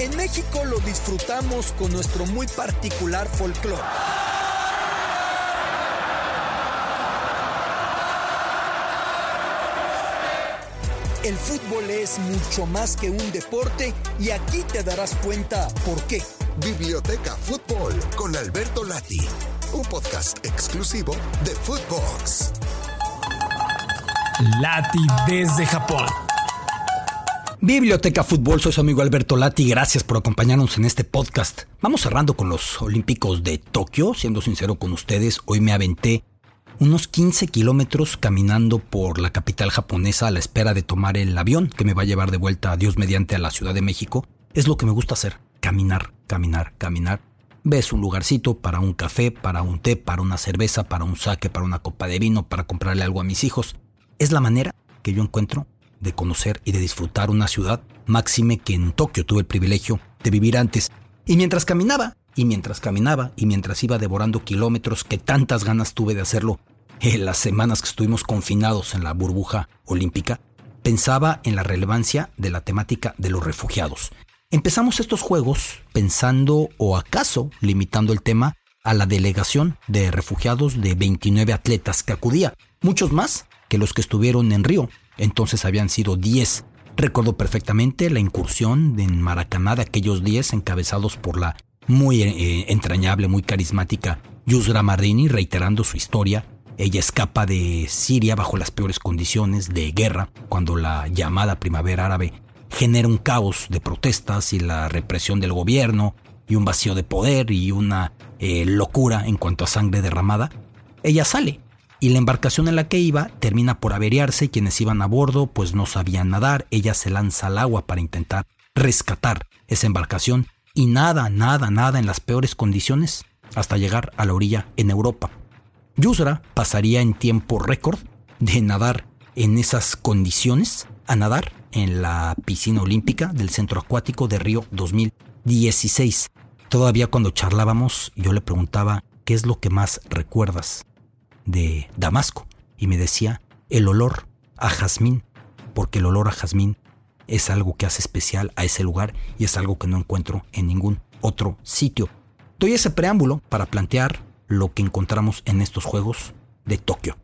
En México lo disfrutamos con nuestro muy particular folclore. El fútbol es mucho más que un deporte y aquí te darás cuenta por qué. Biblioteca Fútbol con Alberto Lati, un podcast exclusivo de Footbox. Lati desde Japón. Biblioteca Fútbol, soy su amigo Alberto Lati, gracias por acompañarnos en este podcast. Vamos cerrando con los Olímpicos de Tokio, siendo sincero con ustedes, hoy me aventé unos 15 kilómetros caminando por la capital japonesa a la espera de tomar el avión que me va a llevar de vuelta a Dios mediante a la Ciudad de México. Es lo que me gusta hacer, caminar, caminar, caminar. Ves un lugarcito para un café, para un té, para una cerveza, para un saque, para una copa de vino, para comprarle algo a mis hijos. Es la manera que yo encuentro de conocer y de disfrutar una ciudad, máxime que en Tokio tuve el privilegio de vivir antes. Y mientras caminaba, y mientras caminaba, y mientras iba devorando kilómetros que tantas ganas tuve de hacerlo en las semanas que estuvimos confinados en la burbuja olímpica, pensaba en la relevancia de la temática de los refugiados. Empezamos estos juegos pensando o acaso limitando el tema a la delegación de refugiados de 29 atletas que acudía, muchos más que los que estuvieron en Río, entonces habían sido 10. Recuerdo perfectamente la incursión en Maracaná de aquellos 10 encabezados por la muy eh, entrañable, muy carismática Yusra Mardini, reiterando su historia ella escapa de Siria bajo las peores condiciones de guerra, cuando la llamada primavera árabe genera un caos de protestas y la represión del gobierno y un vacío de poder y una eh, locura en cuanto a sangre derramada. Ella sale y la embarcación en la que iba termina por averiarse. Quienes iban a bordo pues no sabían nadar. Ella se lanza al agua para intentar rescatar esa embarcación y nada, nada, nada en las peores condiciones hasta llegar a la orilla en Europa. Yusra pasaría en tiempo récord de nadar en esas condiciones a nadar en la piscina olímpica del Centro Acuático de Río 2016. Todavía cuando charlábamos yo le preguntaba qué es lo que más recuerdas de Damasco y me decía el olor a jazmín, porque el olor a jazmín es algo que hace especial a ese lugar y es algo que no encuentro en ningún otro sitio. Doy ese preámbulo para plantear lo que encontramos en estos Juegos de Tokio.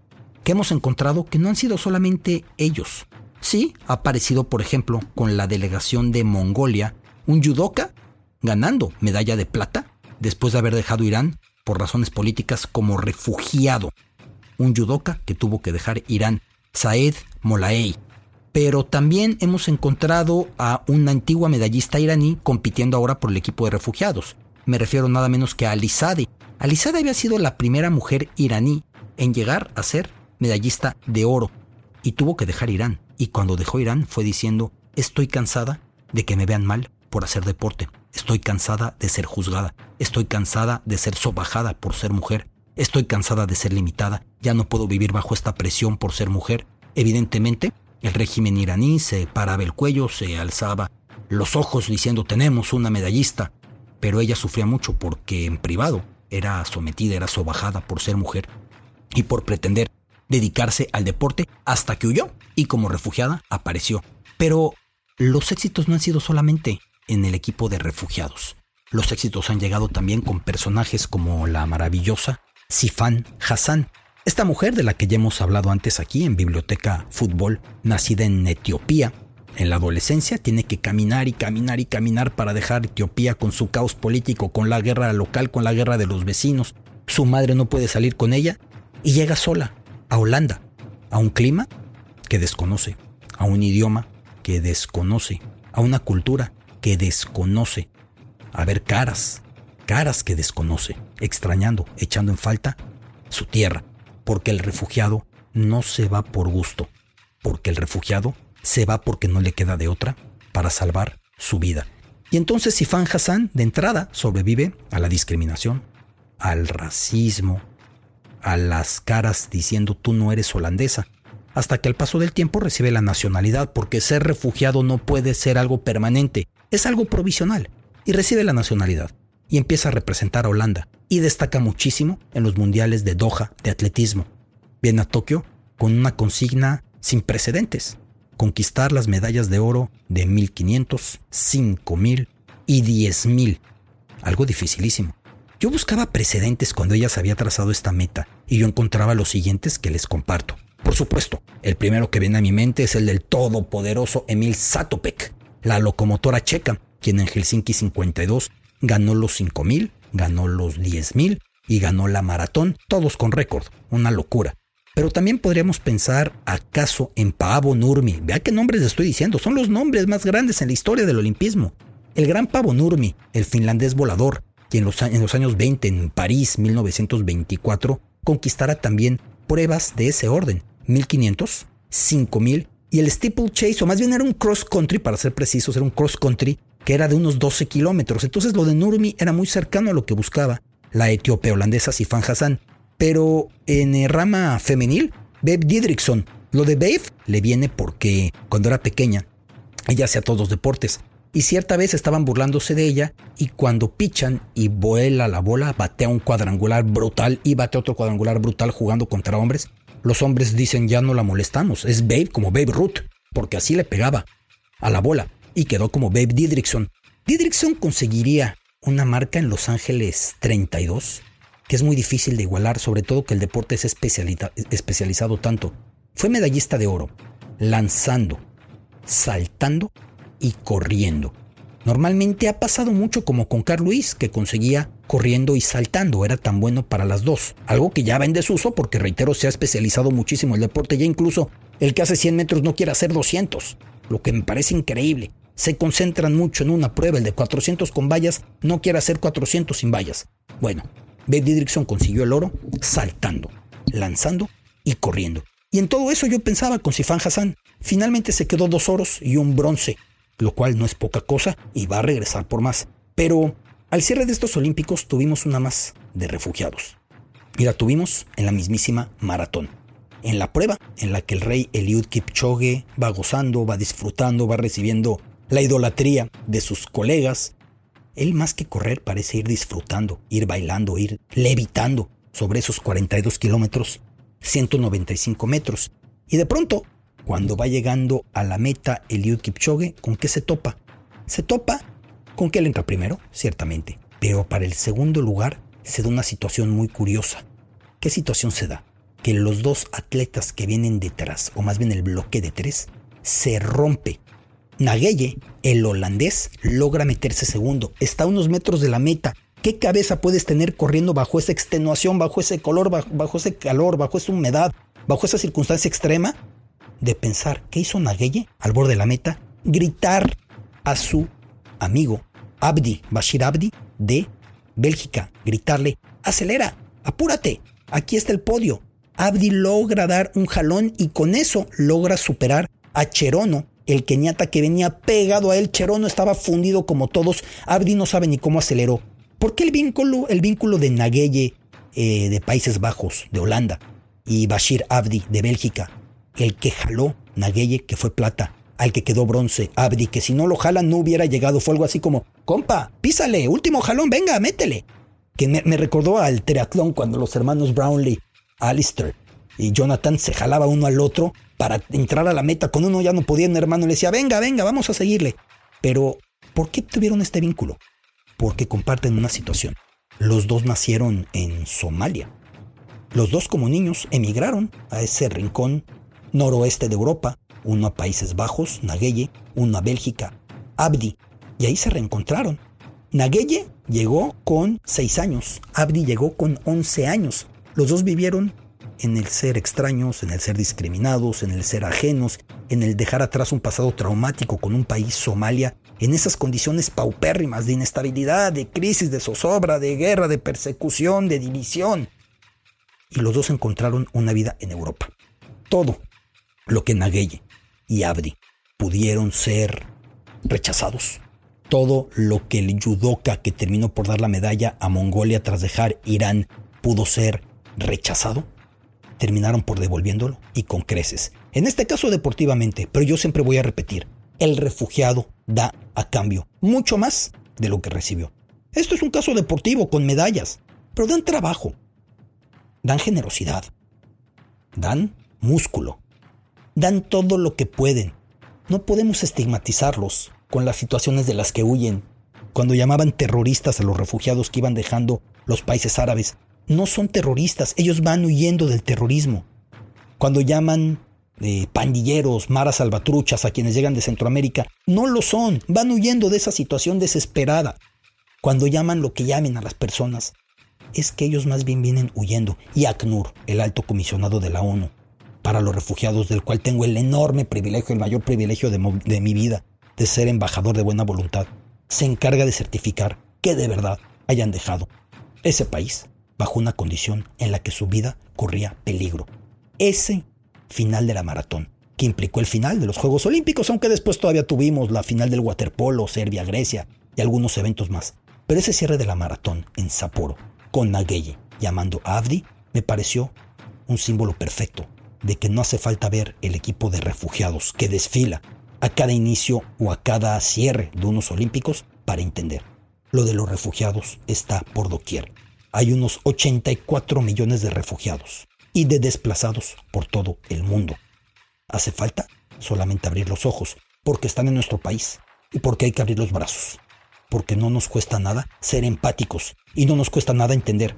Que hemos encontrado que no han sido solamente ellos. Sí, ha aparecido, por ejemplo, con la delegación de Mongolia, un judoka ganando medalla de plata después de haber dejado Irán por razones políticas como refugiado. Un judoka que tuvo que dejar Irán, Saed Molaei. Pero también hemos encontrado a una antigua medallista iraní compitiendo ahora por el equipo de refugiados. Me refiero nada menos que a Alizade, Alizada había sido la primera mujer iraní en llegar a ser medallista de oro y tuvo que dejar Irán. Y cuando dejó Irán fue diciendo, estoy cansada de que me vean mal por hacer deporte. Estoy cansada de ser juzgada. Estoy cansada de ser sobajada por ser mujer. Estoy cansada de ser limitada. Ya no puedo vivir bajo esta presión por ser mujer. Evidentemente, el régimen iraní se paraba el cuello, se alzaba los ojos diciendo tenemos una medallista. Pero ella sufría mucho porque en privado era sometida, era sobajada por ser mujer y por pretender dedicarse al deporte hasta que huyó y como refugiada apareció. Pero los éxitos no han sido solamente en el equipo de refugiados. Los éxitos han llegado también con personajes como la maravillosa Sifan Hassan, esta mujer de la que ya hemos hablado antes aquí en Biblioteca Fútbol, nacida en Etiopía, En la adolescencia tiene que caminar y caminar y caminar para dejar Etiopía con su caos político, con la guerra local, con la guerra de los vecinos. Su madre no puede salir con ella y llega sola a Holanda, a un clima que desconoce, a un idioma que desconoce, a una cultura que desconoce, a ver caras, caras que desconoce, extrañando, echando en falta su tierra, porque el refugiado no se va por gusto, porque el refugiado se va porque no le queda de otra para salvar su vida. Y entonces Sifan Hassan, de entrada, sobrevive a la discriminación, al racismo, a las caras diciendo tú no eres holandesa, hasta que al paso del tiempo recibe la nacionalidad, porque ser refugiado no puede ser algo permanente, es algo provisional, y recibe la nacionalidad, y empieza a representar a Holanda, y destaca muchísimo en los mundiales de Doha de atletismo. Viene a Tokio con una consigna sin precedentes, conquistar las medallas de oro de 1500, 5000 y 10000. Algo dificilísimo. Yo buscaba precedentes cuando ella se había trazado esta meta y yo encontraba los siguientes que les comparto. Por supuesto, el primero que viene a mi mente es el del todopoderoso Emil Satopek, la locomotora checa, quien en Helsinki 52 ganó los 5000, ganó los 10000 y ganó la maratón, todos con récord, una locura. Pero también podríamos pensar acaso en Pavo Nurmi. Vea qué nombres estoy diciendo, son los nombres más grandes en la historia del olimpismo. El gran Pavo Nurmi, el finlandés volador, quien en los, en los años 20 en París 1924 conquistara también pruebas de ese orden, 1500, 5000 y el steeplechase, o más bien era un cross country, para ser precisos, era un cross country que era de unos 12 kilómetros. Entonces lo de Nurmi era muy cercano a lo que buscaba la etíope holandesa Sifan Hassan. Pero en el rama femenil, Babe Didrikson. Lo de Babe le viene porque cuando era pequeña, ella hacía todos los deportes. Y cierta vez estaban burlándose de ella y cuando pichan y vuela la bola, batea un cuadrangular brutal y batea otro cuadrangular brutal jugando contra hombres. Los hombres dicen ya no la molestamos, es Babe como Babe Ruth, porque así le pegaba a la bola y quedó como Babe Didrikson. Didrikson conseguiría una marca en Los Ángeles 32 que es muy difícil de igualar, sobre todo que el deporte es especializado tanto. Fue medallista de oro, lanzando, saltando y corriendo. Normalmente ha pasado mucho como con Carl Luis, que conseguía corriendo y saltando, era tan bueno para las dos. Algo que ya va en desuso porque, reitero, se ha especializado muchísimo el deporte, ya incluso el que hace 100 metros no quiere hacer 200, lo que me parece increíble. Se concentran mucho en una prueba, el de 400 con vallas no quiere hacer 400 sin vallas. Bueno, Babe Didrikson consiguió el oro saltando, lanzando y corriendo. Y en todo eso yo pensaba con Sifan Hassan. Finalmente se quedó dos oros y un bronce, lo cual no es poca cosa y va a regresar por más. Pero al cierre de estos Olímpicos tuvimos una más de refugiados. Y la tuvimos en la mismísima maratón. En la prueba en la que el rey Eliud Kipchoge va gozando, va disfrutando, va recibiendo la idolatría de sus colegas, él más que correr parece ir disfrutando, ir bailando, ir levitando sobre esos 42 kilómetros, 195 metros. Y de pronto, cuando va llegando a la meta Eliud Kipchoge, ¿con qué se topa? Se topa con que él entra primero, ciertamente, pero para el segundo lugar se da una situación muy curiosa. ¿Qué situación se da? Que los dos atletas que vienen detrás, o más bien el bloque de tres, se rompe Nagueye, el holandés, logra meterse segundo. Está a unos metros de la meta. ¿Qué cabeza puedes tener corriendo bajo esa extenuación, bajo ese color, bajo, ese calor, bajo esa humedad, bajo esa circunstancia extrema? De pensar, ¿qué hizo Nagueye al borde de la meta? Gritar a su amigo Abdi, Bashir Abdi, de Bélgica. Gritarle, acelera, apúrate, aquí está el podio. Abdi logra dar un jalón y con eso logra superar a Cherono, el Kenyatta que venía pegado a él, Cherono estaba fundido como todos, Abdi no sabe ni cómo aceleró. ¿Por qué el vínculo, el vínculo de Nagueye eh, de Países Bajos, de Holanda, y Bashir Abdi de Bélgica? El que jaló Nagueye, que fue plata, al que quedó bronce, Abdi, que si no lo jalan no hubiera llegado. Fue algo así como, compa, písale, último jalón, venga, métele. Que me, recordó al triatlón cuando los hermanos Brownlee, Alistair y Jonathan se jalaba uno al otro para entrar a la meta. Con uno ya no podía, un hermano le decía, venga, venga, vamos a seguirle. Pero, ¿por qué tuvieron este vínculo? Porque comparten una situación. Los dos nacieron en Somalia. Los dos como niños emigraron a ese rincón noroeste de Europa, uno a Países Bajos, Nagueye, uno a Bélgica, Abdi, y ahí se reencontraron. Nagueye llegó con 6 años, Abdi llegó con 11 años. Los dos vivieron en el ser extraños, en el ser discriminados, en el ser ajenos, en el dejar atrás un pasado traumático con un país, Somalia, en esas condiciones paupérrimas de inestabilidad, de crisis, de zozobra, de guerra, de persecución, de división. Y los dos encontraron una vida en Europa. Todo lo que Nagueye y Abdi pudieron ser rechazados. Todo lo que el judoka que terminó por dar la medalla a Mongolia tras dejar Irán pudo ser rechazado terminaron por devolviéndolo y con creces. En este caso deportivamente, pero yo siempre voy a repetir, el refugiado da a cambio mucho más de lo que recibió. Esto es un caso deportivo con medallas, pero dan trabajo, dan generosidad, dan músculo, dan todo lo que pueden. No podemos estigmatizarlos con las situaciones de las que huyen. Cuando llamaban terroristas a los refugiados que iban dejando los países árabes, no son terroristas, ellos van huyendo del terrorismo. Cuando llaman de pandilleros, maras salvatruchas a quienes llegan de Centroamérica, no lo son, van huyendo de esa situación desesperada. Cuando llaman lo que llamen a las personas, es que ellos más bien vienen huyendo. Y ACNUR, el alto comisionado de la ONU para los refugiados, del cual tengo el enorme privilegio, el mayor privilegio de mi vida, de ser embajador de buena voluntad, se encarga de certificar que de verdad hayan dejado ese país bajo una condición en la que su vida corría peligro. Ese final de la maratón, que implicó el final de los Juegos Olímpicos, aunque después todavía tuvimos la final del waterpolo, Serbia, Grecia y algunos eventos más. Pero ese cierre de la maratón en Sapporo, con Nagueye llamando a Avdi, me pareció un símbolo perfecto de que no hace falta ver el equipo de refugiados que desfila a cada inicio o a cada cierre de unos olímpicos para entender. Lo de los refugiados está por doquier hay unos 84 millones de refugiados y de desplazados por todo el mundo. Hace falta solamente abrir los ojos, porque están en nuestro país y porque hay que abrir los brazos, porque no nos cuesta nada ser empáticos y no nos cuesta nada entender.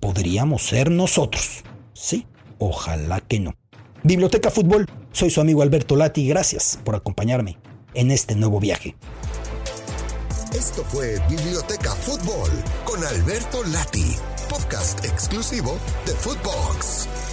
Podríamos ser nosotros. Sí, ojalá que no. Biblioteca Fútbol, soy su amigo Alberto Lati, gracias por acompañarme en este nuevo viaje. Esto fue Biblioteca Fútbol con Alberto Lati, podcast exclusivo de Footbox.